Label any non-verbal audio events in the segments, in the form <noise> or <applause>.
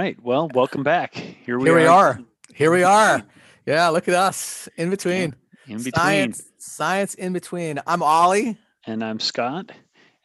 right. Well, welcome back. Here we Here are. we are. Here we are. Yeah, look at us in between. In between. Science, science in between. I'm Ollie. And I'm Scott.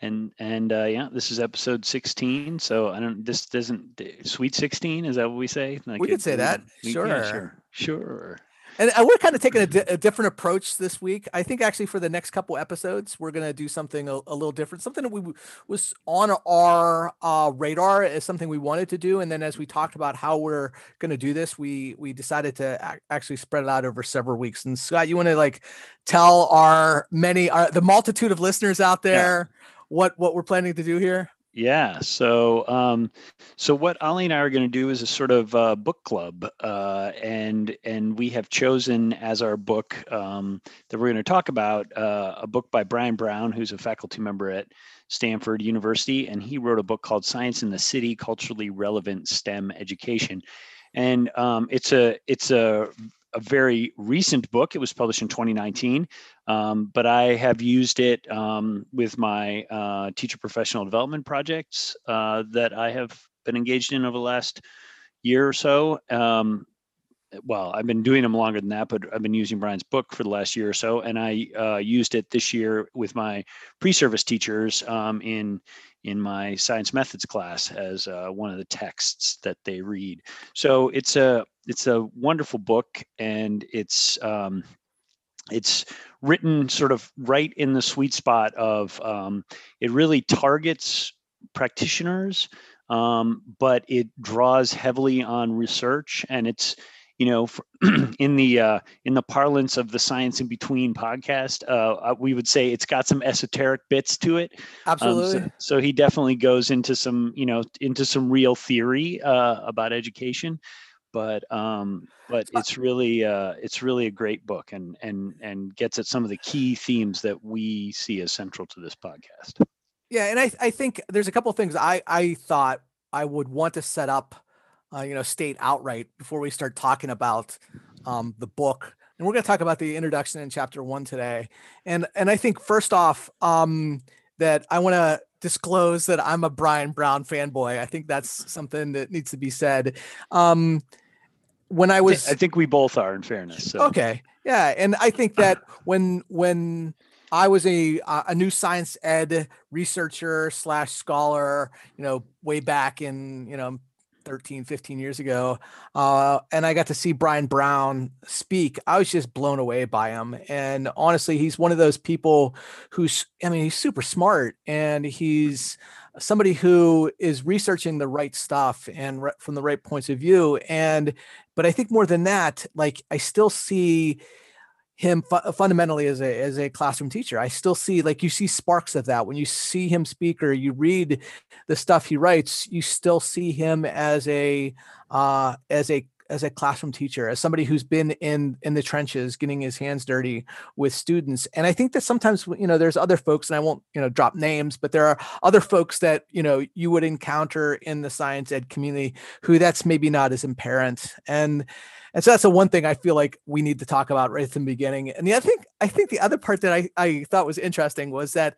And and uh, yeah, this is episode 16. So I don't. This doesn't. Sweet 16 is that what we say? Like We could say that. we- Sure. yeah, sure. Sure. And uh, we're kind of taking a, di- a different approach this week. I think actually for the next couple episodes, we're going to do something a, a little different, something that we w- was on our uh, radar as something we wanted to do. And then as we talked about how we're going to do this, we we decided to ac- actually spread it out over several weeks. And Scott, you want to like tell our many, our, the multitude of listeners out there what what we're planning to do here? Yeah. So, um, so what Ollie and I are going to do is a sort of uh, book club, uh, and and we have chosen as our book um, that we're going to talk about uh, a book by Bryan Brown, who's a faculty member at Stanford University, and he wrote a book called "Science in the City: Culturally Relevant STEM Education," and um, it's a it's a a very recent book. It was published in 2019, um, but I have used it um, with my uh, teacher professional development projects uh, that I have been engaged in over the last year or so. Um, well, I've been doing them longer than that, but I've been using Bryan's book for the last year or so, and I uh, used it this year with my pre-service teachers um, in in my science methods class as uh, one of the texts that they read. So it's a it's a wonderful book, and it's um, it's written sort of right in the sweet spot of um, it really targets practitioners, um, but it draws heavily on research, and it's you know for, <clears throat> in the uh, in the parlance of the science in between podcast, uh, uh, we would say it's got some esoteric bits to it. Um, Absolutely. so, so he definitely goes into some, you know, into some real theory uh, about education, but um, but it's really uh, it's really a great book and and and gets at some of the key themes that we see as central to this podcast. Yeah, and I I think there's a couple of things I I thought I would want to set up, uh, you know, state outright before we start talking about um, the book. And we're going to talk about the introduction in chapter one today. And and I think first off, um, that I want to disclose that I'm a Bryan Brown fanboy. I think that's something that needs to be said. Um, when I was I think we both are, in fairness. So. Okay. Yeah, and I think that when when I was a uh, a new science ed researcher slash scholar, you know, way back in you know 13, 15 years ago, uh, and I got to see Bryan Brown speak. I was just blown away by him, and honestly, he's one of those people who's I mean, he's super smart, and he's somebody who is researching the right stuff and re- from the right points of view and but i think more than that like i still see him fu- fundamentally as a as a classroom teacher. I still see like you see sparks of that. When you see him speak or you read the stuff he writes you still see him as a uh as a as a classroom teacher as somebody who's been in in the trenches getting his hands dirty with students and i think that sometimes you know there's other folks and i won't you know drop names but there are other folks that you know you would encounter in the science ed community who that's maybe not as apparent and and so that's the one thing I feel like we need to talk about right at the beginning. And the other thing, I think the other part that I, I thought was interesting was that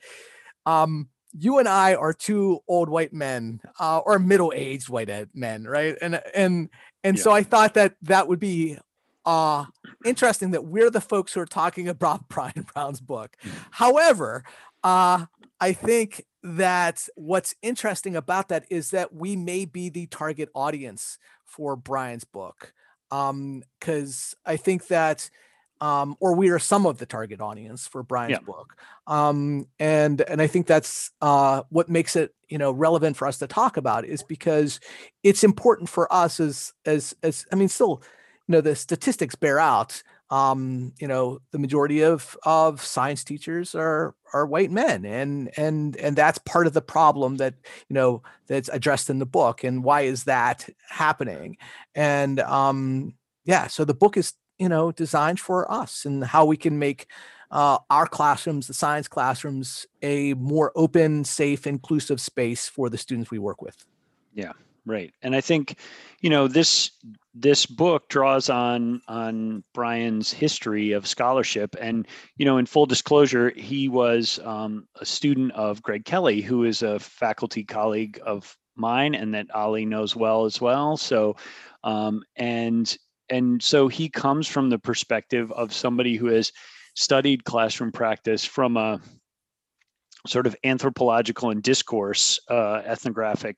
um, you and I are two old white men uh, or middle-aged white men, right? And and and so I thought that that would be uh, interesting that we're the folks who are talking about <laughs> Bryan Brown's book. However, uh, I think that what's interesting about that is that we may be the target audience for Bryan's book um because i think that um or we are some of the target audience for bryan's Yeah. book. Um and and i think that's uh what makes it you know relevant for us to talk about is because it's important for us as as as i mean still you know the statistics bear out. Um you know the majority of of science teachers are are white men and and and that's part of the problem that you know that's addressed in the book and why is that happening? And um yeah so the book is you know designed for us and how we can make uh, our classrooms the science classrooms a more open safe inclusive space for the students we work with Yeah, right and i think you know this this book draws on on bryan's history of scholarship and you know in full disclosure he was um, a student of greg kelly who is a faculty colleague of mine and that Ali knows well as well. So, um, and and so he comes from the perspective of somebody who has studied classroom practice from a sort of anthropological and discourse uh, ethnographic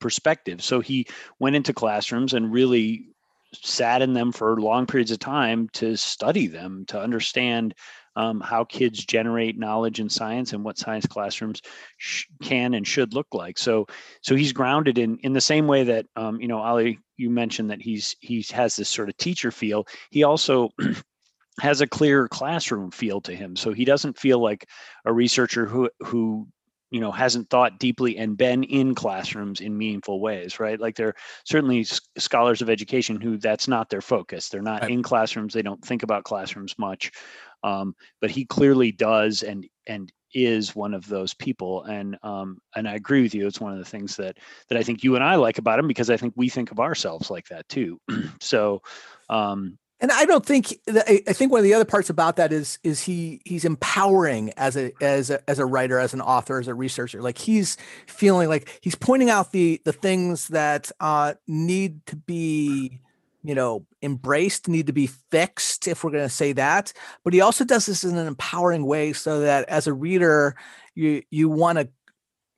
perspective. So he went into classrooms and really sat in them for long periods of time to study them, to understand um, how kids generate knowledge in science and what science classrooms sh- can and should look like. So, so he's grounded in in the same way that um, you know, Ali, you mentioned that he's he has this sort of teacher feel. He also <clears throat> has a clear classroom feel to him. So he doesn't feel like a researcher who who you know hasn't thought deeply and been in classrooms in meaningful ways right? Like there are certainly scholars of education who that's not their focus. They're not right. in classrooms. They don't think about classrooms much. Um, but he clearly does and and is one of those people. And um, and I agree with you. It's one of the things that that I think you and I like about him because I think we think of ourselves like that too. <clears throat> So um, and I don't think I think one of the other parts about that is is he he's empowering as a as a as a writer, as an author, as a researcher. Like he's feeling like he's pointing out the the things that uh, need to be you know embraced, need to be fixed, if we're going to say that. But he also does this in an empowering way, so that as a reader, you you want to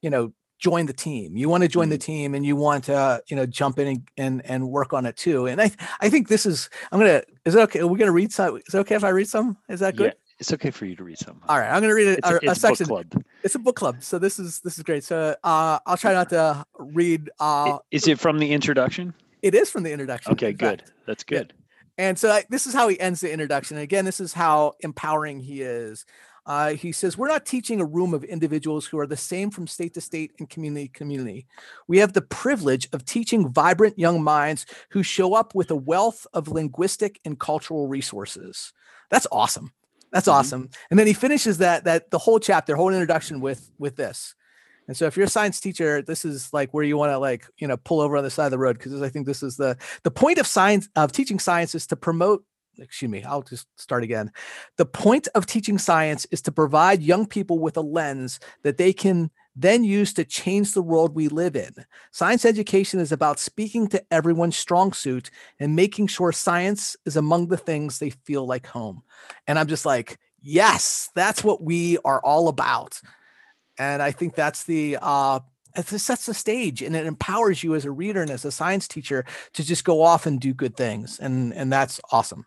you know join the team. You want to join the mm-hmm. team and you want to, you know, jump in and, and, and work on it too. And I, I think this is, I'm going to, is it okay? Are we going to read some? Is it okay if I read some? Is that good? Yeah, it's okay for you to read some. All right. I'm going to read it. It's a, it's a, section. Book club. It's a book club. So this is, this is great. So uh, I'll try not to read. Uh, is it from the introduction? It is from the introduction. Okay, good. Fact. That's good. Yeah. And so I, this is how he ends the introduction. And again, this is how empowering he is. Uh, he says, We're not teaching a room of individuals who are the same from state to state and community to community. We have the privilege of teaching vibrant young minds who show up with a wealth of linguistic and cultural resources. That's awesome. That's mm-hmm. awesome. And then he finishes that that the whole chapter, whole introduction with with this. And so if you're a science teacher, this is like where you want to like, you know, pull over on the side of the road because I think this is the the point of science of teaching science is to promote excuse me, I'll just start again. The point of teaching science is to provide young people with a lens that they can then use to change the world we live in. Science education is about speaking to everyone's strong suit and making sure science is among the things they feel like home. And I'm just like, yes, that's what we are all about. And I think that's the uh it sets the stage and it empowers you as a reader and as a science teacher to just go off and do good things and and that's awesome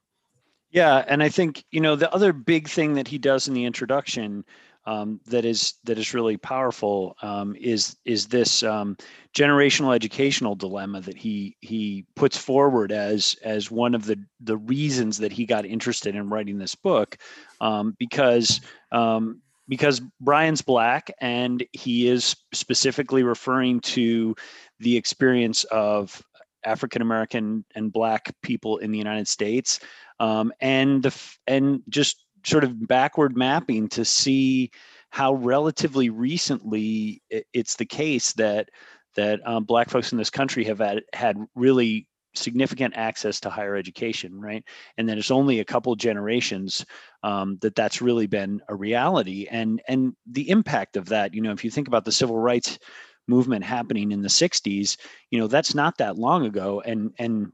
yeah, and I think you know the other big thing that he does in the introduction um, that is that is really powerful um, is is this um, generational educational dilemma that he he puts forward as as one of the the reasons that he got interested in writing this book um, because um, because Bryan's black and he is specifically referring to the experience of African American and black people in the United States um, and the and just sort of backward mapping to see how relatively recently it's the case that that um, black folks in this country have had, had really significant access to higher education right? And then it's only a couple generations um, that that's really been a reality. And and the impact of that you know if you think about the civil rights movement happening in the 60s you know that's not that long ago and and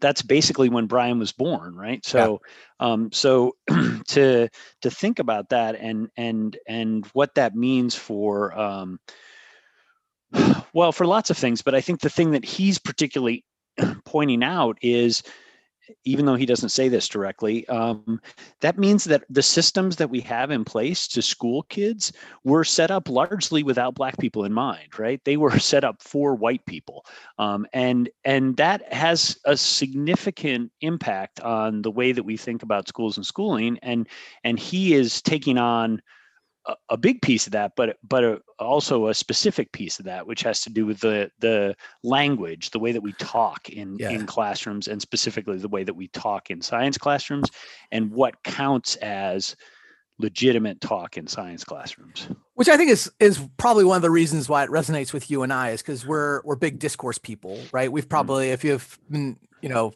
that's basically when Bryan was born, right? So, yeah. um, so <clears throat> to to think about that and and and what that means for, um, <sighs> well, for lots of things, but I think the thing that he's particularly <clears throat> pointing out is even though he doesn't say this directly, um, that means that the systems that we have in place to school kids were set up largely without black people in mind, right? They were <laughs> set up for white people, um, and and that has a significant impact on the way that we think about schools and schooling. And and he is taking on a, big piece of that, but but a, also a specific piece of that, which has to do with the the language, the way that we talk in yeah. in classrooms, and specifically the way that we talk in science classrooms, and what counts as legitimate talk in science classrooms. Which I think is is probably one of the reasons why it resonates with you and I is because we're we're big discourse people, right? We've mm-hmm. probably, mm-hmm. if you've been, you know,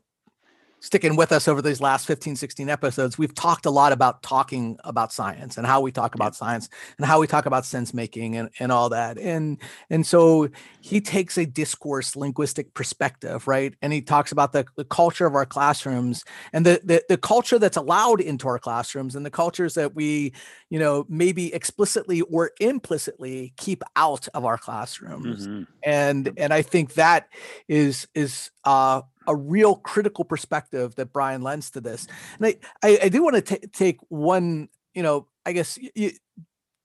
sticking with us over these last 15 16 episodes we've talked a lot about talking about science and how we talk about yeah. science and how we talk about sense making and, and all that and and so he takes a discourse linguistic perspective right and he talks about the, the culture of our classrooms and the, the the culture that's allowed into our classrooms and the cultures that we you know maybe explicitly or implicitly keep out of our classrooms mm-hmm. and and i think that is is uh a real critical perspective that Bryan lends to this. And I, I, I do want to take one, you know, I guess you,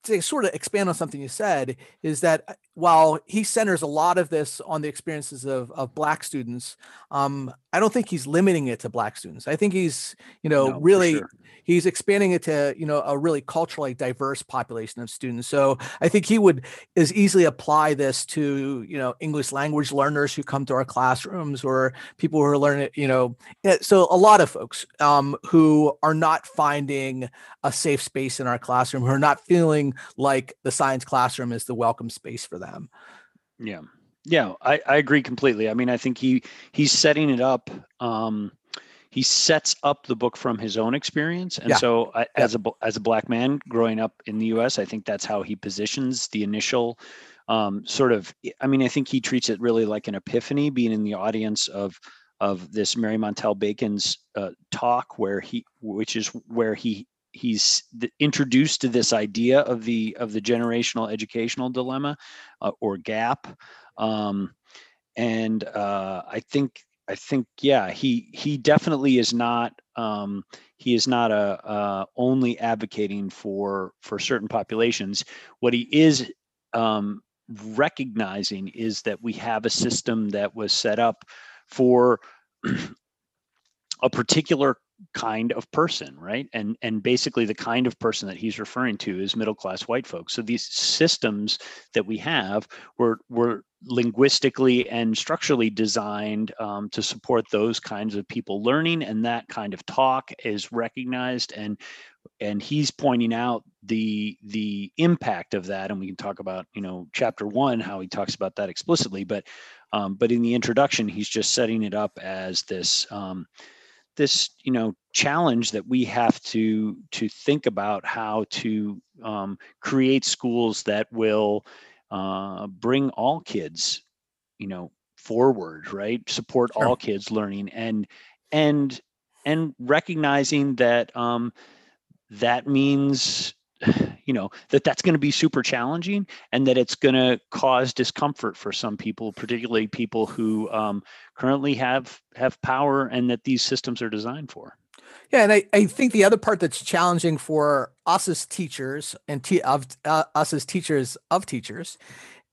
to sort of expand on something you said is that while he centers a lot of this on the experiences of, of black students um, i don't think he's limiting it to black students i think he's you know no, really sure. he's expanding it to you know a really culturally diverse population of students so i think he would as easily apply this to you know english language learners who come to our classrooms or people who are learning you know eh, so a lot of folks um, who are not finding a safe space in our classroom who are not feeling like the science classroom is the welcome space for them. Yeah. Yeah, I, I agree completely. I mean, I think he he's setting it up. Um, he sets up the book from his own experience, and yeah. so I, as a as a black man growing up in the U.S., I think that's how he positions the initial um, sort of. I mean, I think he treats it really like an epiphany, being in the audience of of this Mary Montle Bacon's uh, talk, where he, which is where he he's introduced to this idea of the of the generational educational dilemma uh, or gap. Um, and uh, i think i think yeah he he definitely is not um, he is not a uh, only advocating for for certain populations. What he is um, recognizing is that we have a system that was set up for <clears throat> a particular kind of person right? And and basically the kind of person that he's referring to is middle class white folks. So these systems that we have were were linguistically and structurally designed um, to support those kinds of people learning and that kind of talk is recognized. And and he's pointing out the the impact of that. And we can talk about you know chapter one how he talks about that explicitly but um, but in the introduction he's just setting it up as this um, this you know challenge that we have to to think about how to um, create schools that will uh, bring all kids you know forward right support sure. all kids learning and and and recognizing that um, that means <sighs> you know that that's going to be super challenging and that it's going to cause discomfort for some people particularly people who um, currently have have power and that these systems are designed for yeah and i, I think the other part that's challenging for us as teachers and te- of uh, us as teachers of teachers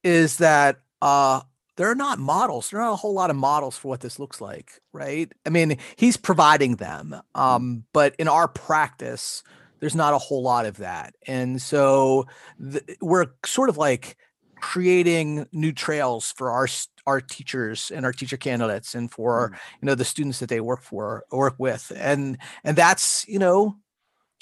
is that uh, there are not models there are not a whole lot of models for what this looks like right i mean he's providing them mm. um, but in our practice there's not a whole lot of that. And so th- we're sort of like creating new trails for our our teachers and our teacher candidates and for mm. you know the students that they work for work with and and that's you know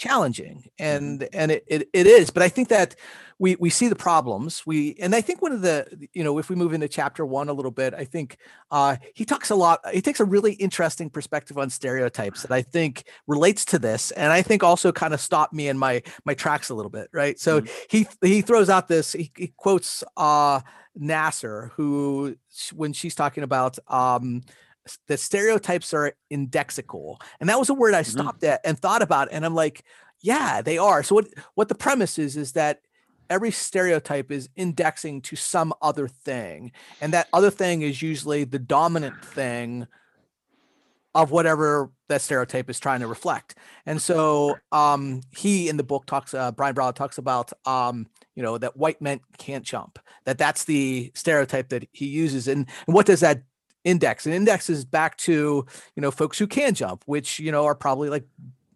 challenging mm-hmm. and and it, it, it is but i think that we we see the problems we and i think one of the you know if we move into chapter one a little bit i think uh he talks a lot he takes a really interesting perspective on stereotypes that i think relates to this and i think also kind of stopped me in my my tracks a little bit right so mm-hmm. he he throws out this he, he quotes uh nasir who when she's talking about um the stereotypes are indexical and that was a word i mm-hmm. stopped mm-hmm. at and thought about and i'm like yeah they are so what what the premise is is that every stereotype is indexing to some other thing and that other thing is usually the dominant thing of whatever that stereotype is trying to reflect and so um he in the book talks uh, bryan brown talks about um you know that white men can't jump that that's the stereotype that he uses and, and what does that index and indexes back to you know folks who can jump which you know are probably like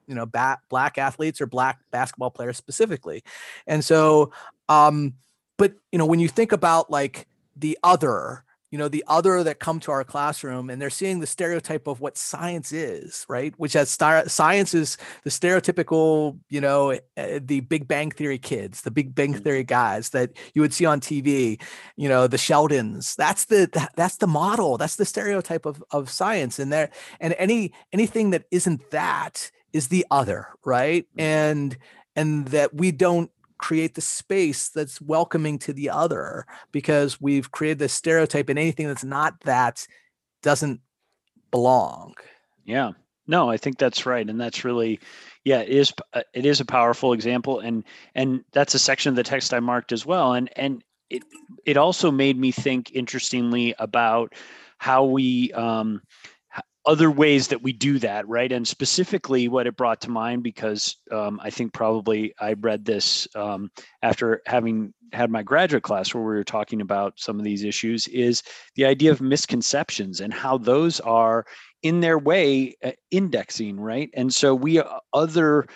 you know bat, black athletes or black basketball players specifically. And so um but you know when you think about like the other you know the other that come to our classroom and they're seeing the stereotype of what science is right which has star- science is the stereotypical you know uh, the big bang theory kids the big bang mm. theory guys that you would see on tv you know the sheldons that's the that's the model that's the stereotype of of science and there and any anything that isn't that is the other right mm. and and that we don't create the space that's welcoming to the other because we've created this stereotype and anything that's not that doesn't belong. Yeah. No i think that's right and that's really yeah it is uh, it is a powerful example and and that's a section of the text i marked as well and and it it also made me think interestingly about how we um other ways that we do that, right? And specifically, what it brought to mind because um, I think probably I read this um, after having had my graduate class where we were talking about some of these issues is the idea of misconceptions and how those are in their way uh, indexing, right? And so we uh, other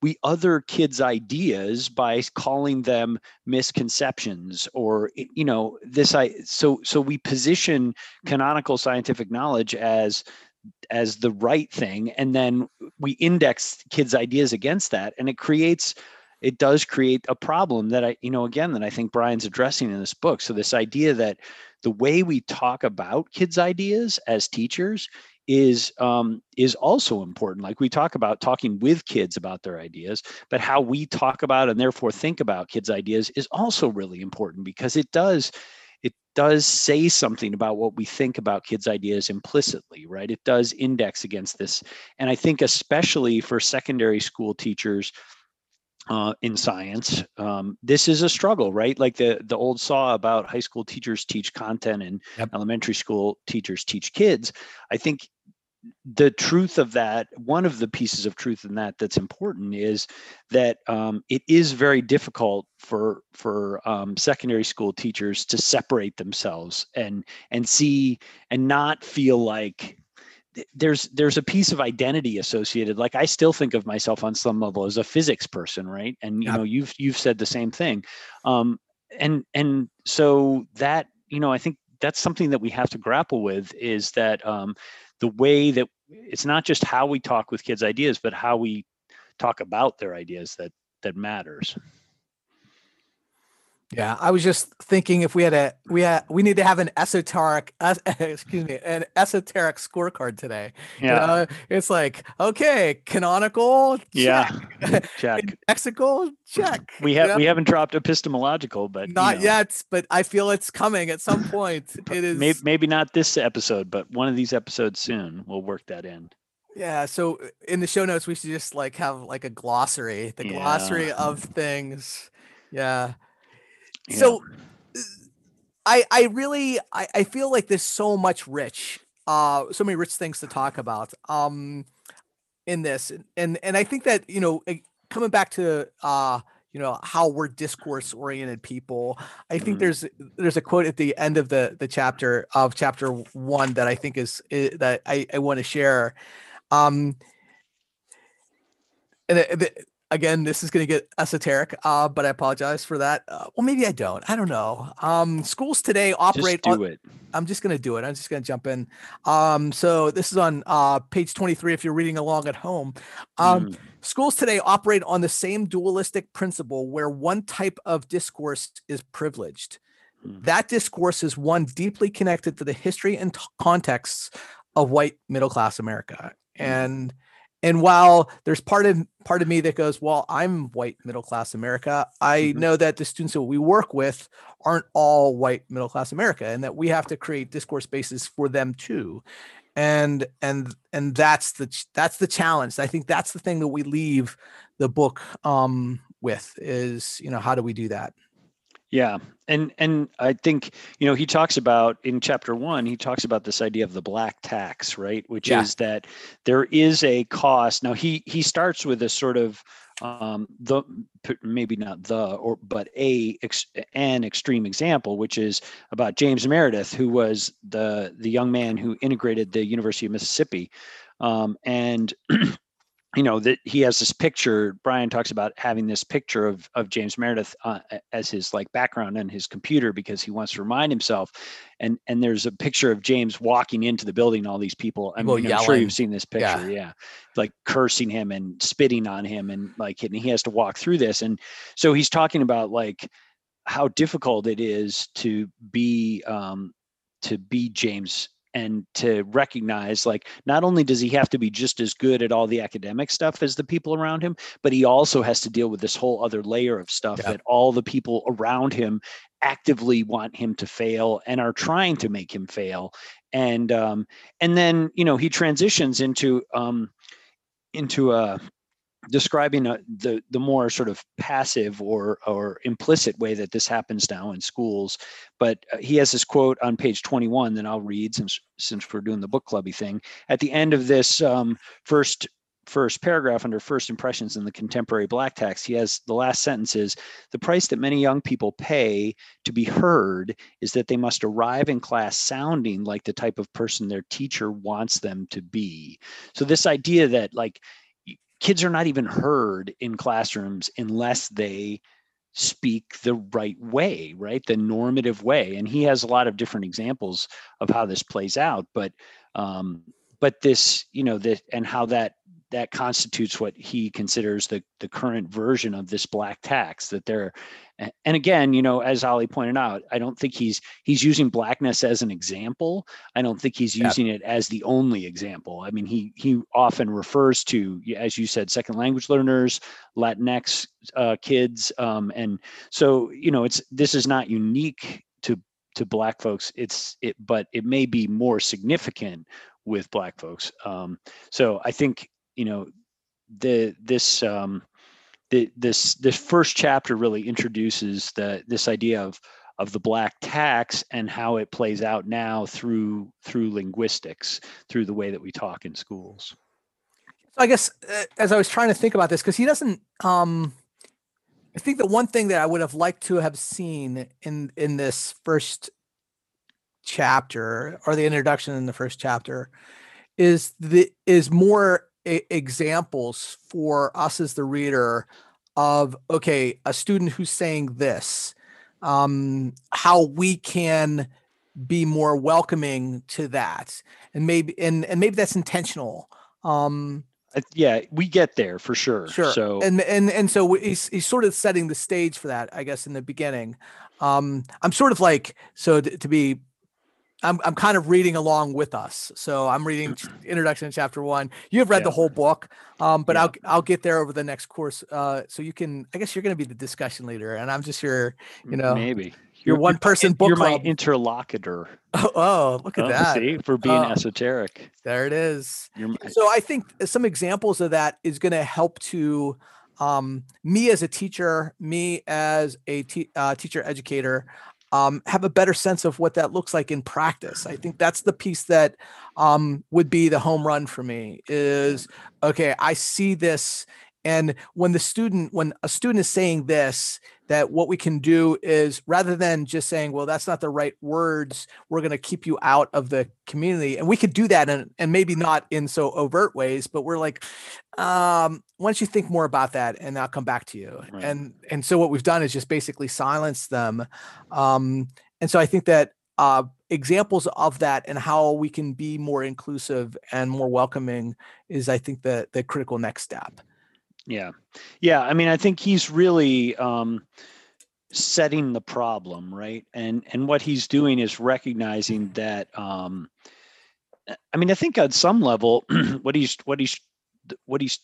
we other kids ideas by calling them misconceptions or you know this i so so we position canonical scientific knowledge as as the right thing and then we index kids ideas against that and it creates it does create a problem that i you know again that i think bryan's addressing in this book. So this idea that the way we talk about kids ideas as teachers is um, is also important. Like we talk about talking with kids about their ideas but how we talk about and therefore think about kids ideas is also really important because it does it does say something about what we think about kids' ideas implicitly, right? It does index against this. And I think, especially for secondary school teachers, uh, in science. Um, this is a struggle, right? Like the the old saw about high school teachers teach content and yep. elementary school teachers teach kids. I think the truth of that one of the pieces of truth in that that's important is that um, it is very difficult for for um, secondary school teachers to separate themselves and and see and not feel like there's there's a piece of identity associated. Like i still think of myself on some level as a physics person right? And you know you've you've said the same thing. Um, and and so that you know i think that's something that we have to grapple with is that um, the way that it's not just how we talk with kids ideas but how we talk about their ideas that that matters yeah, I was just thinking if we had a we had we need to have an esoteric uh, <laughs> excuse me an esoteric scorecard today. Yeah, you know, it's like okay, canonical, check. yeah, check, <laughs> <laughs> lexical, check. We have we haven't dropped epistemological, but not you know. yet. But I feel it's coming at some point. it is maybe, maybe not this episode, but one of these episodes soon. We'll work that in. Yeah, so uh, in the show notes, we should just like have like a glossary, the yeah. glossary of things. Yeah. So I I really I, I feel like there's so much rich uh so many rich things to talk about um in this. And and I think that you know coming back to uh you know how we're discourse oriented people i think mm-hmm. there's there's a quote at the end of the the chapter of chapter one that i think is, is that i i want to share. Um and the, again, this is going to get esoteric, uh, but I apologize for that. Uh, well, maybe I don't. I don't know. Um, schools today operate. Just do on, it. I'm just going to do it. I'm just going to jump in. Um, so this is on uh, page 23 if you're reading along at home. Um, mm. Schools today operate on the same dualistic principle where one type of discourse is privileged. Mm. That discourse is one deeply connected to the history and t- contexts of white middle class America. Mm. And and while there's part of part of me that goes well i'm white middle class america i mm-hmm. know that the students that we work with aren't all white middle class america and that we have to create discourse spaces for them too. And and and that's the that's the challenge. I think that's the thing that we leave the book um with is you know how do we do that yeah. And and I think, you know, he talks about in chapter 1, he talks about this idea of the black tax, right? Which yeah. is that there is a cost. Now he he starts with a sort of um the maybe not the or but a ex, an extreme example which is about James Meredith who was the the young man who integrated the University of Mississippi um and <clears throat> you know that he has this picture bryan talks about having this picture of of james meredith uh, as his like background on his computer because he wants to remind himself and and there's a picture of james walking into the building all these people i mean i'm sure you've seen this picture yeah. yeah. like cursing him and spitting on him and like and he has to walk through this and so he's talking about like how difficult it is to be um to be james and to recognize like not only does he have to be just as good at all the academic stuff as the people around him but he also has to deal with this whole other layer of stuff yeah. that all the people around him actively want him to fail and are trying to make him fail and um and then you know he transitions into um into a describing a, the the more sort of passive or or implicit way that this happens now in schools but uh, he has this quote on page 21 that I'll read since since we're doing the book clubby thing. At the end of this um, first first paragraph under first impressions in the contemporary black tax he has the last sentence is the price that many young people pay to be heard is that they must arrive in class sounding like the type of person their teacher wants them to be. So this idea that like kids are not even heard in classrooms unless they speak the right way right? The normative way. And he has a lot of different examples of how this plays out. But um but this you know that and how that that constitutes what he considers the the current version of this black tax that they're and again you know as ali pointed out i don't think he's he's using blackness as an example. I don't think he's using it as the only example. I mean he he often refers to as you said second language learners latinx uh, kids um, and so you know it's this is not unique to to black folks. It's it but it may be more significant with black folks. Um, so i think you know the this um, the, this this first chapter really introduces the this idea of of the black tax and how it plays out now through through linguistics through the way that we talk in schools. So i guess uh, as i was trying to think about this because he doesn't um i think the one thing that i would have liked to have seen in in this first chapter or the introduction in the first chapter is the is more examples for us as the reader of okay a student who's saying this um how we can be more welcoming to that. And maybe and and maybe that's intentional um yeah we get there for sure sure so and and and so he's, he's sort of setting the stage for that i guess in the beginning um i'm sort of like so to, to be I'm I'm kind of reading along with us. So I'm reading introduction to chapter one. You have read yeah. the whole book, um, but yeah. I'll I'll get there over the next course. Uh, so you can. I guess you're going to be the discussion leader, and I'm just your, you know, maybe you're, you're one person book You're club. my interlocutor. Oh, <laughs> oh look at oh, that! See, for being uh, esoteric. There it is. My- so I think some examples of that is going to help to um, me as a teacher, me as a te- uh, teacher educator um, have a better sense of what that looks like in practice. I think that's the piece that um, would be the home run for me is okay, I see this. And when the student, when a student is saying this, that what we can do is rather than just saying, well, that's not the right words, we're going to keep you out of the community. And we could do that and, and maybe not in so overt ways, but we're like, um, why don't you think more about that and I'll come back to you. Right. And and so what we've done is just basically silence them. Um, and so I think that uh, examples of that and how we can be more inclusive and more welcoming is I think the the critical next step. Yeah. Yeah. I mean, I think he's really um, setting the problem, right? And and what he's doing is recognizing that. Um, I mean, I think on some level, <clears throat> what he's what he's what he's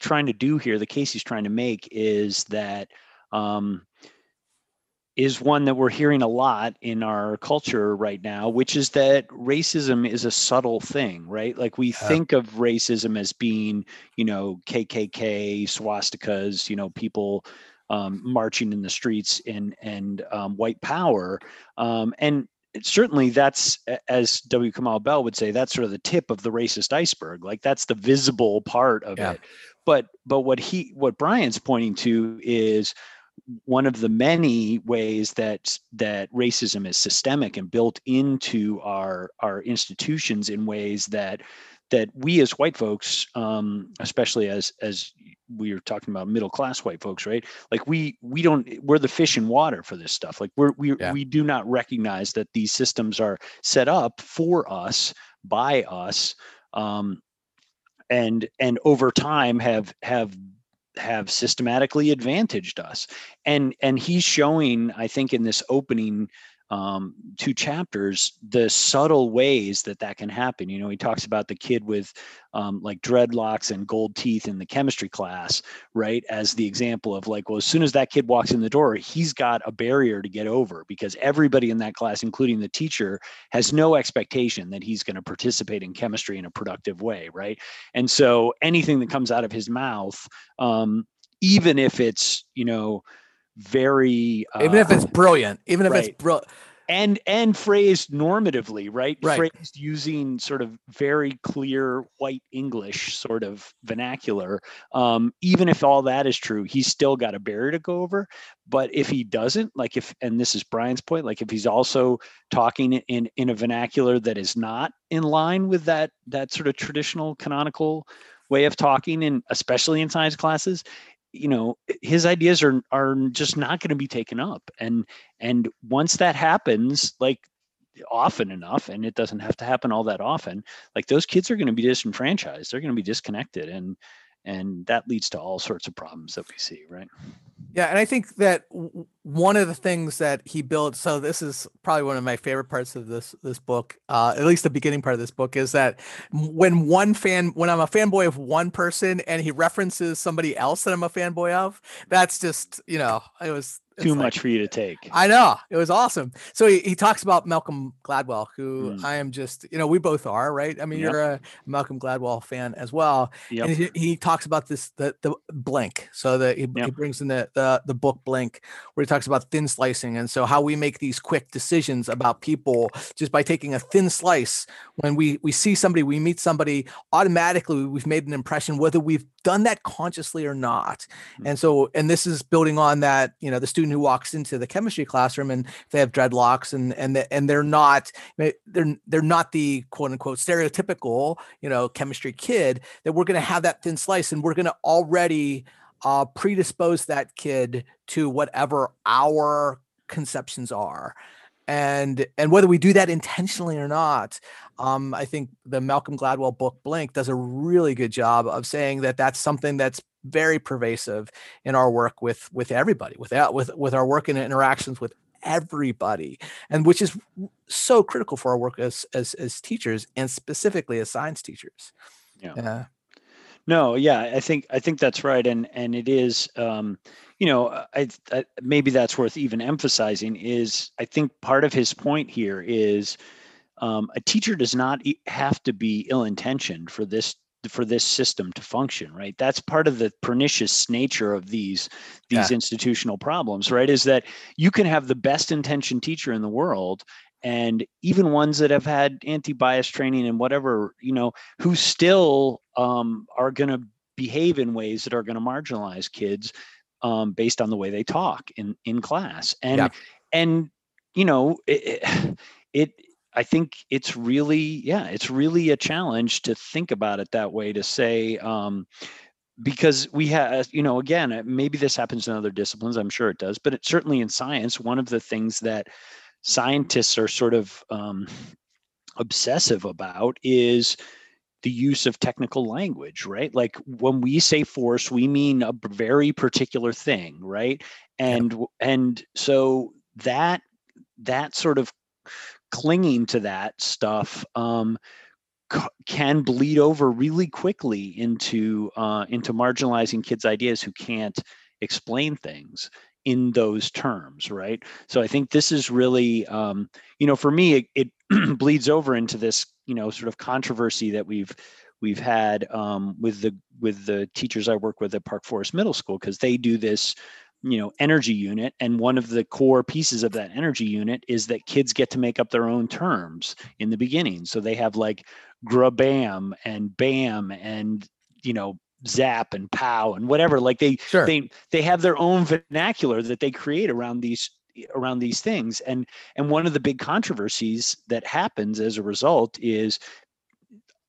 trying to do here, the case he's trying to make is that um, is one that we're hearing a lot in our culture right now, which is that racism is a subtle thing, right? Like we yeah. think of racism as being, you know, KKK, swastikas, you know, people um, marching in the streets and and um, white power, um, and certainly that's as W. Kamau Bell would say, that's sort of the tip of the racist iceberg. Like that's the visible part of yeah. it. But but what he what Bryan's pointing to is one of the many ways that that racism is systemic and built into our our institutions in ways that that we as white folks, um, especially as as we are talking about middle class white folks, right? Like we we don't we're the fish in water for this stuff. Like we're we yeah. we do not recognize that these systems are set up for us by us, um, and and over time have have have systematically advantaged us. And and he's showing i think in this opening um, two chapters the subtle ways that that can happen. You know he talks about the kid with um, like dreadlocks and gold teeth in the chemistry class right as the example of like well as soon as that kid walks in the door he's got a barrier to get over because everybody in that class including the teacher has no expectation that he's going to participate in chemistry in a productive way right? And so anything that comes out of his mouth um, even if it's you know very uh, even if it's brilliant even if right. it's brilliant and and phrased normatively right? right phrased using sort of very clear white english sort of vernacular um, even if all that is true he's still got a barrier to go over but if he doesn't like if and this is bryan's point like if he's also talking in in a vernacular that is not in line with that that sort of traditional canonical way of talking and especially in science classes you know his ideas are are just not going to be taken up and and once that happens like often enough and it doesn't have to happen all that often like those kids are going to be disenfranchised they're going to be disconnected and and that leads to all sorts of problems that we see right yeah and i think that one of the things that he built so this is probably one of my favorite parts of this this book uh, at least the beginning part of this book is that when one fan when i'm a fanboy of one person and he references somebody else that i'm a fanboy of that's just you know it was too like, much for you to take. I know it was awesome. So he, he talks about Malcolm Gladwell, who mm. I am just, you know, we both are, right? I mean, yep. you're a Malcolm Gladwell fan as well. Yep. And he, he, talks about this, the, the blink. So that he, yep. he, brings in the, the, the book blink where he talks about thin slicing. And so how we make these quick decisions about people just by taking a thin slice when we, we see somebody, we meet somebody automatically, we've made an impression, whether we've done that consciously or not. Mm. And so, and this is building on that, you know, the student who walks into the chemistry classroom and they have dreadlocks and and and they're not they're they're not the quote unquote stereotypical you know chemistry kid that we're going to have that thin slice and we're going to already uh, predispose that kid to whatever our conceptions are. And and whether we do that intentionally or not um, i think the malcolm gladwell book blink does a really good job of saying that that's something that's very pervasive in our work with with everybody without with with our work and interactions with everybody and which is so critical for our work as as as teachers and specifically as science teachers. Yeah, yeah. No yeah i think i think that's right and and it is um you know I, I maybe that's worth even emphasizing is i think part of his point here is um, a teacher does not have to be ill-intentioned for this for this system to function right that's part of the pernicious nature of these these yeah. institutional problems right is that you can have the best intention teacher in the world and even ones that have had anti-bias training and whatever you know who still um, are going to behave in ways that are going to marginalize kids um, based on the way they talk in in class and yeah. and you know it, <sighs> it I think it's really, yeah, it's really a challenge to think about it that way to say, um, because we have, you know, again, uh, maybe this happens in other disciplines, I'm sure it does, but it certainly in science, one of the things that scientists are sort of um, obsessive about is the use of technical language, right? Like when we say force, we mean a very particular thing, right? And yeah. and so that that sort of clinging to that stuff um, c- can bleed over really quickly into uh, into marginalizing kids' ideas who can't explain things in those terms, right? So I think this is really, um, you know, for me, it, it <clears throat> bleeds over into this, you know, sort of controversy that we've we've had um, with the with the teachers I work with at Park Forest Middle School because they do this you know energy unit and one of the core pieces of that energy unit is that kids get to make up their own terms in the beginning so they have like grabam and bam and you know zap and pow and whatever like they sure. they they have their own vernacular that they create around these around these things and and one of the big controversies that happens as a result is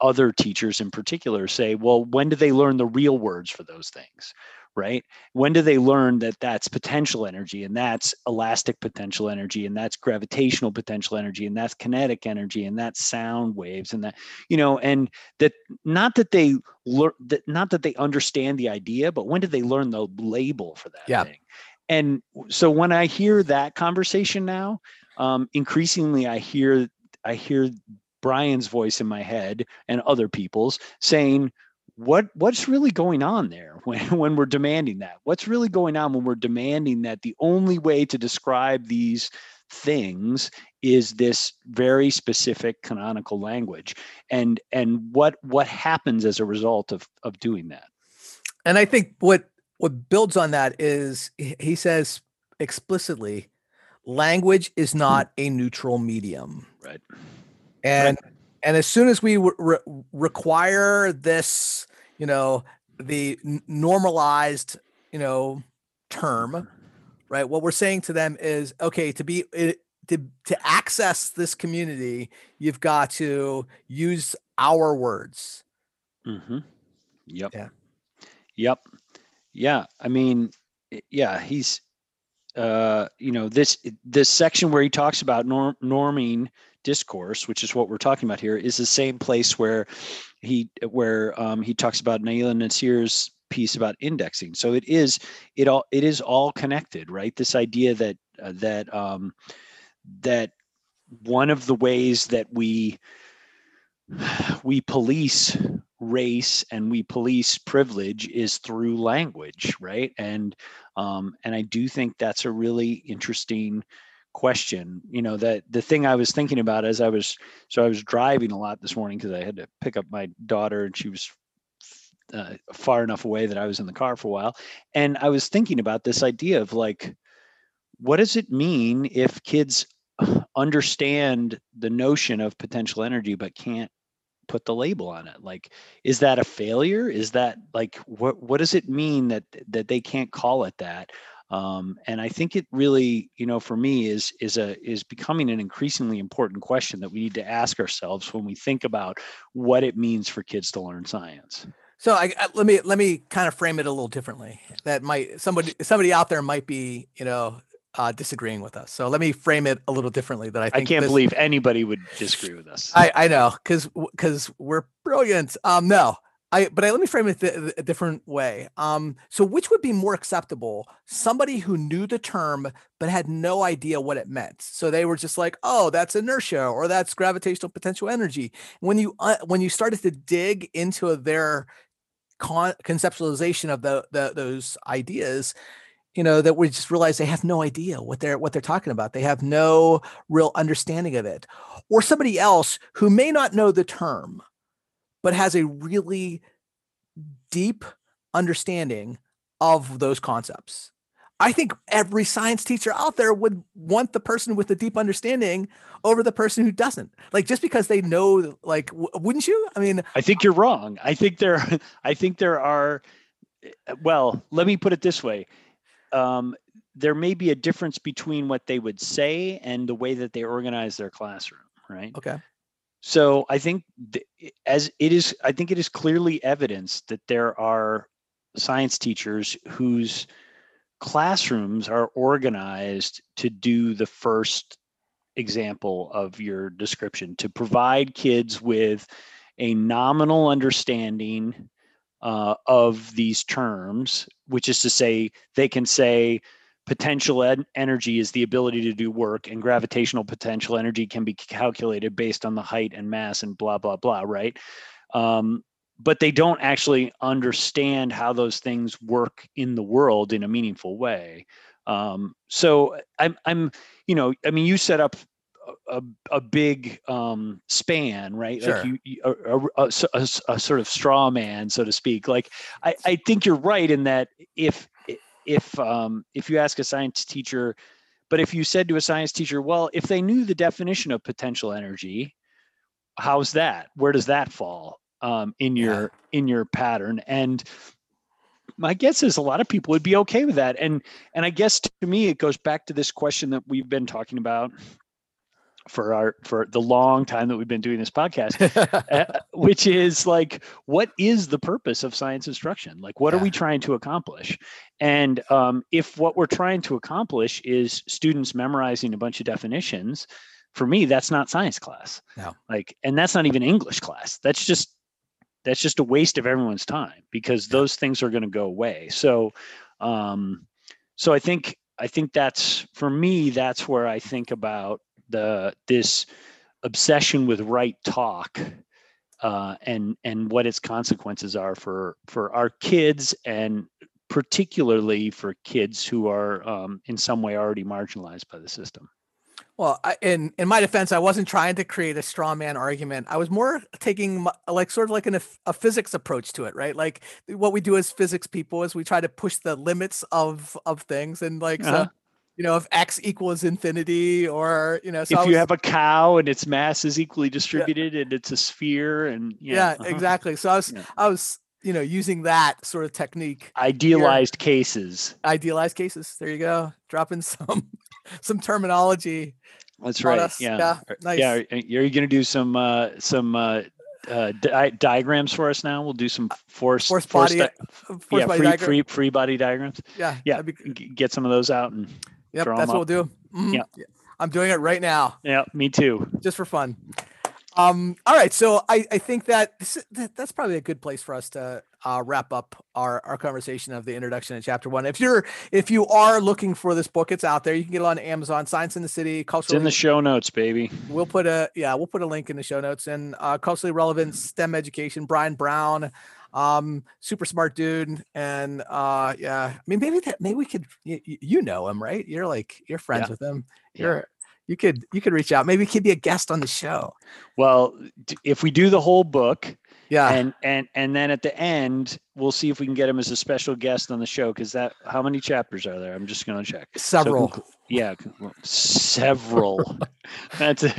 other teachers in particular say, well, when do they learn the real words for those things? Right? When do they learn that that's potential energy and that's elastic potential energy and that's gravitational potential energy and that's kinetic energy and that's sound waves and that, you know, and that not that they learn that not that they understand the idea, but when did they learn the label for that Yeah. thing? And so when I hear that conversation now, um, increasingly I hear I hear Bryan's voice in my head and other people's saying, what what's really going on there <laughs> when, when we're demanding that? What's really going on when we're demanding that the only way to describe these things is this very specific canonical language? And and what what happens as a result of of doing that? And I think what what builds on that is he says explicitly, language is hmm. not a neutral medium. right. And and as soon as we re- require this you know the n- normalized you know term right what we're saying to them is okay to be it, to to access this community you've got to use our words Mm-hmm. Yep. Yeah. Yep. Yeah. I mean, yeah, he's, uh, you know, this this section where he talks about norm, norming discourse, which is what we're talking about here, is the same place where he where um, he talks about Naila Nasir's piece about indexing. So it is it all it is all connected, right? This idea that uh, that um, that one of the ways that we we police race and we police privilege is through language right and um and i do think that's a really interesting question you know that the thing i was thinking about as i was so i was driving a lot this morning because i had to pick up my daughter and she was uh, far enough away that i was in the car for a while. And i was thinking about this idea of like what does it mean if kids understand the notion of potential energy but can't put the label on it? Like is that a failure? Is that like what what does it mean that that they can't call it that um, and i think it really you know for me is is a is becoming an increasingly important question that we need to ask ourselves when we think about what it means for kids to learn science. So I, I let me let me kind of frame it a little differently. That might somebody somebody out there might be you know uh, disagreeing with us. So let me frame it a little differently that i i can't this- believe anybody would disagree with us. I, I know because because we're brilliant. Um, no, I but I, let me frame it th- a different way. Um, so which would be more acceptable? Somebody who knew the term but had no idea what it meant. So they were just like, "Oh, that's inertia or that's gravitational potential energy." When you uh, when you started to dig into their con- conceptualization of the, the those ideas, you know that we just realize they have no idea what they're what they're talking about. They have no real understanding of it or somebody else who may not know the term, but has a really deep understanding of those concepts. I think every science teacher out there would want the person with the deep understanding over the person who doesn't. Like just because they know, like, w- wouldn't you? I mean, I think you're wrong. I think there, <laughs> I think there are. uh, Well, let me put it this way: um, there may be a difference between what they would say and the way that they organize their classroom, right? okay, So I think th- as it is, I think it is clearly evidence that there are science teachers whose classrooms are organized to do the first example of your description to provide kids with a nominal understanding uh, of these terms, which is to say, they can say potential en- energy is the ability to do work, and gravitational potential energy can be calculated based on the height and mass, and blah, blah, blah, right? Um, but they don't actually understand how those things work in the world in a meaningful way. Um, so I'm, I'm, you know, I mean, you set up a, a, big um, span, right? Sure. Like you, you a, a, a s- a s- a sort of straw man, so to speak. Like I, I think you're right in that if if um, if you ask a science teacher, but if you said to a science teacher, well, if they knew the definition of potential energy, how's that? Where does that fall um, in Yeah. your in your pattern? And my guess is a lot of people would be okay with that. And and I guess to me it goes back to this question that we've been talking about for our for the long time that we've been doing this podcast <laughs> uh, which is like what is the purpose of science instruction? Like what yeah. are we trying to accomplish? And um, if what we're trying to accomplish is students memorizing a bunch of definitions for me that's not science class. No. like and that's not even english class. That's just that's just a waste of everyone's time because those things are going to go away. So um so i think i think that's for me that's where i think about the this obsession with right talk uh, and and what its consequences are for for our kids and particularly for kids who are um, in some way already marginalized by the system. Well, I, in in my defense, I wasn't trying to create a straw man argument. I was more taking like sort of like an, a physics approach to it, right? Like what we do as physics people is we try to push the limits of of things, and like uh-huh. so you know, if X equals infinity or, you know, so if was, you have a cow and its mass is equally distributed yeah. and it's a sphere and yeah, yeah uh-huh. exactly. So I was, yeah. I was, you know, using that sort of technique. Idealized here. cases. Idealized cases. There you go. Dropping some, <laughs> some terminology. That's right. Yeah. Yeah. Nice. Yeah. Are you going to do some, uh, some, uh, uh, di- diagrams for us now. We'll do some force, force, force body, di- force yeah, body free, free, free body diagrams. Yeah, yeah. Be... Get some of those out and Yep, that's what we'll do. Mm-hmm. Yeah. I'm doing it right now. Yeah, me too. Just for fun. Um, all right, so I, I think that, this, that that's probably a good place for us to uh, wrap up our, our conversation of the introduction to chapter one. If you're if you are looking for this book, it's out there. You can get it on Amazon. Science in the City, culturally. It's in the show notes, baby. We'll put a yeah, we'll put a link in the show notes. And uh, culturally relevant STEM education. Bryan Brown, um super smart dude and uh yeah i mean maybe that maybe we could you, you know him right you're like you're friends yeah. with him you're yeah. you could you could reach out maybe he could be a guest on the show well if we do the whole book yeah. And and and then at the end we'll see if we can get him as a special guest on the show because that how many chapters are there? I'm just going to check several. so, yeah several. <laughs> That's a,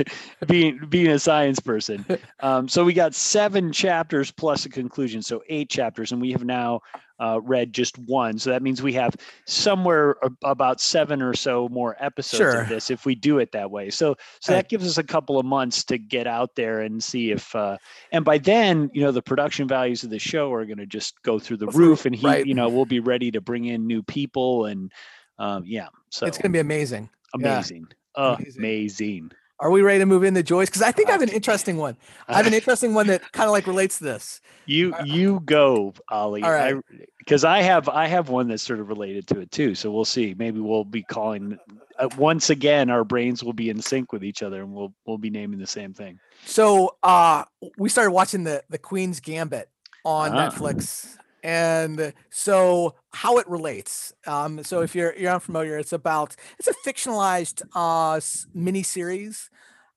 being being a science person. Um, so we got seven chapters plus a conclusion so eight chapters and we have now uh, read just one. So that means we have somewhere about seven or so more episodes sure. of this if we do it that way. So so that gives us a couple of months to get out there and see if uh, and by then you know the production values of the show are going to just go through the roof and he right. you know we'll be ready to bring in new people and um, yeah so it's going to be amazing amazing yeah. amazing. amazing. Are we ready to move into joys? Because I think I have an interesting one. I have an interesting one that kind of like relates to this. You you go, Ollie. All right. Because I, have I have one that's sort of related to it too. So we'll see. Maybe we'll be calling uh, once again. Our brains will be in sync with each other, and we'll we'll be naming the same thing. So uh, we started watching the the Queen's Gambit on ah. Netflix and so how it relates um, so if you're you're unfamiliar it's about it's a fictionalized uh mini series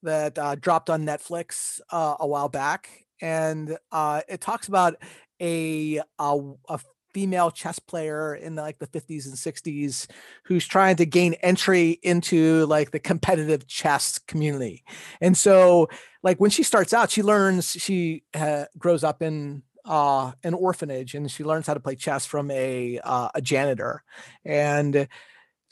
that uh, dropped on netflix uh, a while back and uh, it talks about a, a, a female chess player in the, like the 50s and 60s who's trying to gain entry into like the competitive chess community. And so like when she starts out she learns she uh, grows up in uh, an orphanage and she learns how to play chess from a uh, a janitor. And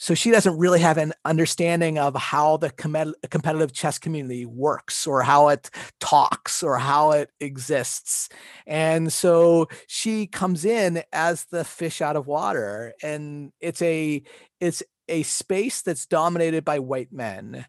so she doesn't really have an understanding of how the com- competitive chess community works or how it talks or how it exists. And so she comes in as the fish out of water and it's a it's a space that's dominated by white men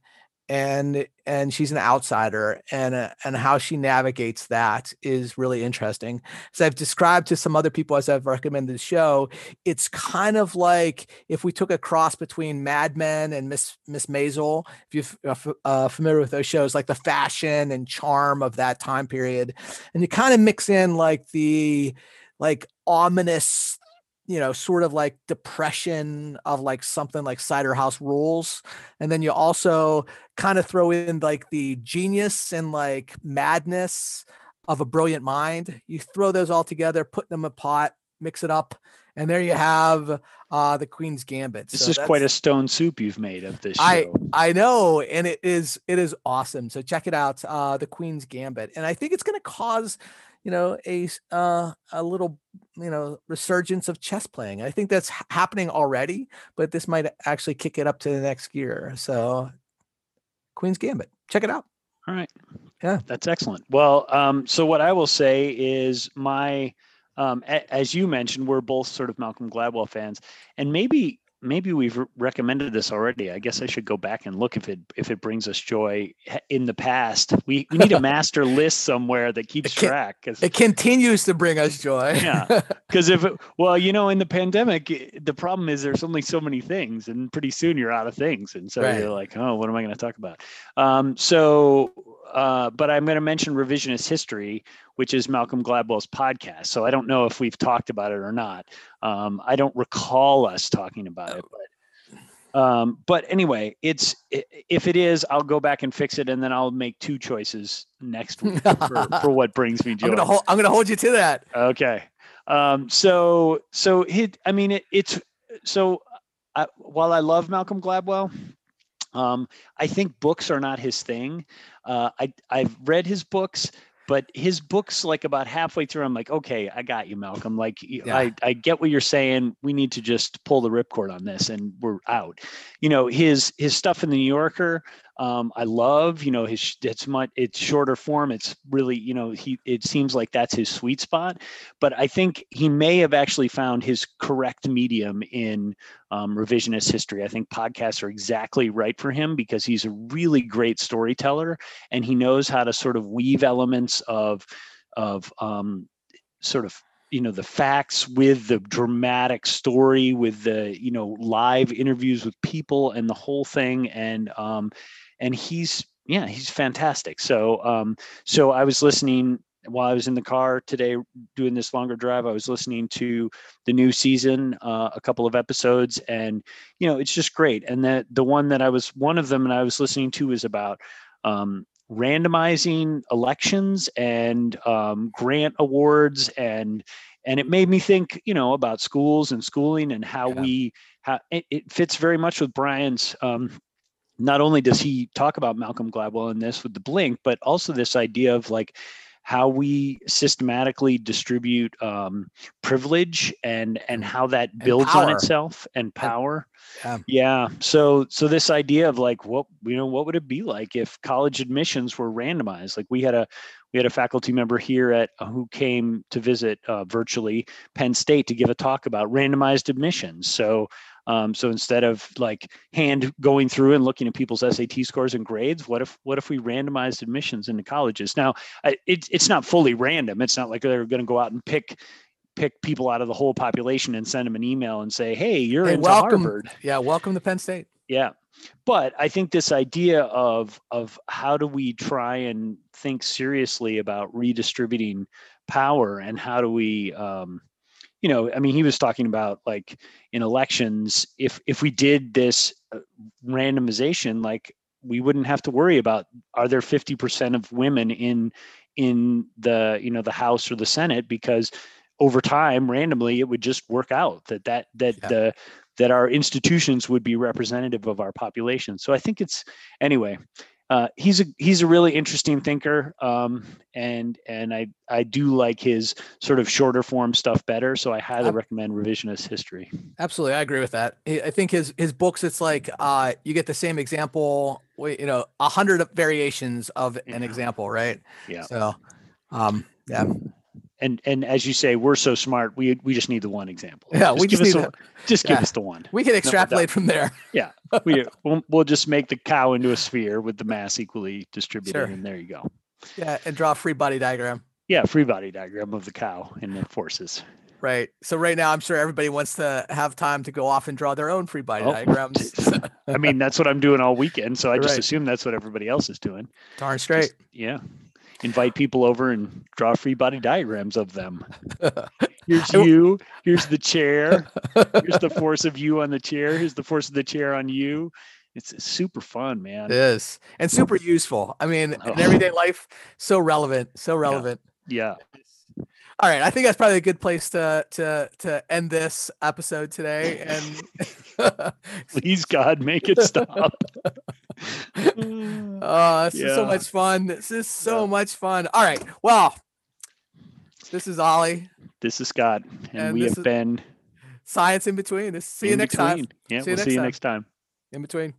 and and she's an outsider and uh, and how she navigates that is really interesting. As i've described to some other people as i've recommended the show it's kind of like if we took a cross between mad men and miss miss maisel if you're uh, uh, familiar with those shows like the fashion and charm of that time period and you kind of mix in like the like ominous you know, sort of like depression of like something like Cider House Rules. And then you also kind of throw in like the genius and like madness of a brilliant mind. You throw those all together, put them in a pot, mix it up, and there you have uh the Queen's Gambit. This so is quite a stone soup you've made of this show. I I know, and it is it is awesome. So check it out, uh the Queen's Gambit. And I think it's gonna cause you know a uh, a little you know resurgence of chess playing. I think that's happening already, but this might actually kick it up to the next gear. So Queen's Gambit. Check it out. All right. Yeah. That's excellent. Well, um, so what I will say is my, um, a- as you mentioned, we're both sort of Malcolm Gladwell fans, and maybe maybe we've recommended this already. I guess I should go back and look if it if it brings us joy in the past. We we need a <laughs> master list somewhere that keeps It can't- track. It continues to bring us joy. Yeah. <laughs> Because if it, well, you know, in the pandemic, the problem is there's only so many things, and pretty soon you're out of things, and so Right. you're like, oh, what am I going to talk about? Um, so, uh, but I'm going to mention revisionist history, which is Malcolm Gladwell's podcast. So I don't know if we've talked about it or not. Um, I don't recall us talking about it, but. Um, but anyway, it's if it is, I'll go back and fix it, and then I'll make two choices next week <laughs> for, for what brings me joy. I'm gonna hold. I'm gonna hold you to that. Okay. Um, so so it, I mean, it, it's so I, while I love Malcolm Gladwell, um, I think books are not his thing. Uh, I I've read his books, but his books like about halfway through, I'm like, okay, I got you, Malcolm. Like Yeah. I I get what you're saying. We need to just pull the ripcord on this, and we're out. You know, his his stuff in the New Yorker, um, I love. You know, his it's much it's shorter form. It's really you know he it seems like that's his sweet spot. But I think he may have actually found his correct medium in um, revisionist history. I think podcasts are exactly right for him because he's a really great storyteller and he knows how to sort of weave elements of of um, sort of you know the facts with the dramatic story with the you know live interviews with people and the whole thing and um and he's yeah he's fantastic so um so i was listening while i was in the car today doing this longer drive i was listening to the new season uh, a couple of episodes and you know it's just great and that the one that i was one of them and i was listening to was about um randomizing elections and um, grant awards and and it made me think you know about schools and schooling and how Yeah. we how it, it fits very much with bryan's um, not only does he talk about malcolm gladwell in this with the blink but also this idea of like how we systematically distribute um, privilege and and how that builds on itself and power. Yeah. yeah. So so this idea of like what you know what would it be like if college admissions were randomized? Like we had a we had a faculty member here at uh, who came to visit uh, virtually penn state to give a talk about randomized admissions. So um, so instead of like hand going through and looking at people's SAT scores and grades, what if what if we randomized admissions into colleges? Now, I- it, it's not fully random. It's not like they're going to go out and pick pick people out of the whole population and send them an email and say, "Hey, you're Hey, into welcome. Harvard." Yeah. Welcome to Penn State. Yeah. But I think this idea of of how do we try and think seriously about redistributing power and how do we um you know, I mean he was talking about like in elections if if we did this uh, randomization like we wouldn't have to worry about are there 50% of women in in the you know the house or the senate because over time randomly it would just work out that that that Yeah. the that our institutions would be representative of our population. So I think it's anyway. Uh, he's a he's a really interesting thinker, um, and and I I do like his sort of shorter form stuff better. So I highly Ab- recommend revisionist history. Absolutely, I agree with that. I I think his his books, it's like uh, you get the same example, you know, a hundred variations of an Yeah. example, right? Yeah. So, um, yeah, And and as you say, we're so smart. We we just need the one example. yeah, we give just us need the, just give yeah. us the one. we can extrapolate from there. <laughs> We we'll, we'll just make the cow into a sphere with the mass equally distributed, Sure. and there you go. Yeah, and draw a free body diagram. Yeah, free body diagram of the cow and the forces. Right. So right now, I'm sure everybody wants to have time to go off and draw their own free body Oh, diagrams. I mean, that's what I'm doing all weekend. So I just Right. assume that's what everybody else is doing. Darn straight. Just- yeah. Invite people over and draw free body diagrams of them. <laughs> Here's you. Here's the chair. Here's the force of you on the chair. Here's the force of the chair on you. It's super fun, man. It is and super useful. I mean, Oh. in everyday life, so relevant, so relevant. Yeah. All right, I think that's probably a good place to to to end this episode today. And <laughs> Please, God, make it stop. <laughs> oh, this is so much fun. This is so Yeah. much fun. All right, well, this is Ollie. this is Scott, and, And we have been Science in between. This, see you in next time. Yeah, See we'll next see you time. next time. In between.